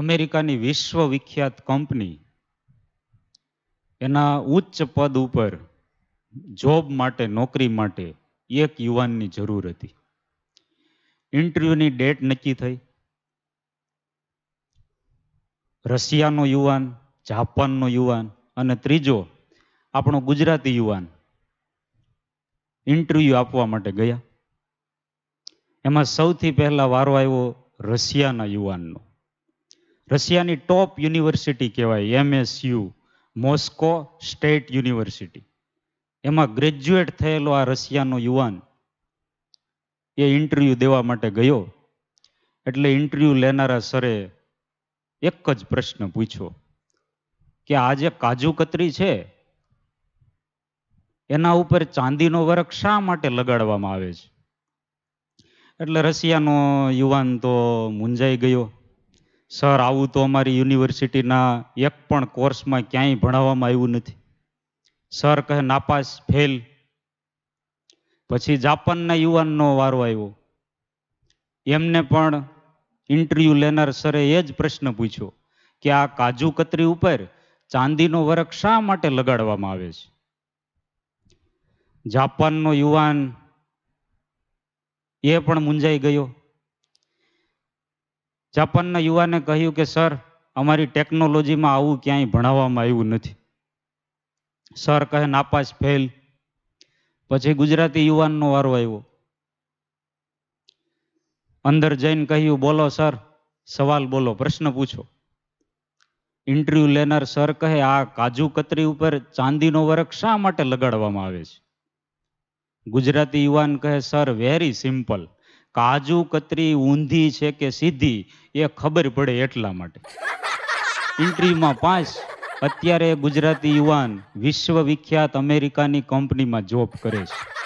અમેરિકાની વિશ્વ વિખ્યાત કંપની એના ઉચ્ચ પદ ઉપર જોબ માટે, નોકરી માટે એક યુવાનની જરૂર હતી. ઇન્ટરવ્યૂની ડેટ નક્કી થઈ. રશિયાનો યુવાન, જાપાનનો યુવાન અને ત્રીજો આપણો ગુજરાતી યુવાન ઇન્ટરવ્યૂ આપવા માટે ગયા. એમાં સૌથી પહેલા વારો આવ્યો રશિયાના યુવાનનો. રશિયાની ટોપ યુનિવર્સિટી કહેવાય એમએસયુ મોસ્કો સ્ટેટ યુનિવર્સિટી એમાં ગ્રેજ્યુએટ થયેલો આ રશિયાનો યુવાન એ ઇન્ટરવ્યૂ દેવા માટે ગયો. એટલે ઇન્ટરવ્યૂ લેનારા સરે એક જ પ્રશ્ન પૂછ્યો કે આ જે કાજુ કતરી છે, એના ઉપર ચાંદીનો વર્ક શા માટે લગાડવામાં આવે છે? એટલે રશિયાનો યુવાન તો મૂંઝાઈ ગયો. સર આવું તો અમારી યુનિવર્સિટીના એક પણ કોર્સમાં ક્યાંય ભણાવવામાં આવ્યું નથી. સર કહે, નાપાસ, ફેલ. પછી જાપાનના યુવાનનો વારો આવ્યો. એમને પણ ઇન્ટરવ્યૂ લેનાર સરે એ જ પ્રશ્ન પૂછ્યો કે, આ કાજુ કતરી ઉપર ચાંદીનો વરખ શા માટે લગાડવામાં આવે છે? જાપાનનો યુવાન એ પણ મૂંઝાઈ ગયો. જાપાનના યુવાને કહ્યું કે, સર, અમારી ટેકનોલોજીમાં આવું ક્યાંય ભણાવવામાં આવ્યું નથી. સર કહે, નાપાસ ફેલ. પછી ગુજરાતી યુવાનનો વારો આવ્યો. અંદર જઈને કહ્યું, બોલો, સર. સવાલ બોલો, પ્રશ્ન પૂછો. ઇન્ટરવ્યુ લેનાર સર કહે, આ કાજુ કતરી ઉપર ચાંદીનો વર્ક શા માટે લગાડવામાં આવે છે? ગુજરાતી યુવાન કહે, sir very simple kaju, katri, ઊંધી છે કે સીધી, એ ખબર પડે એટલા માટે. ઇન્ટ્રીમાં પાંચ અત્યારે ગુજરાતી યુવાન વિશ્વ વિખ્યાત અમેરિકાની કંપનીમાં જોબ કરે છે.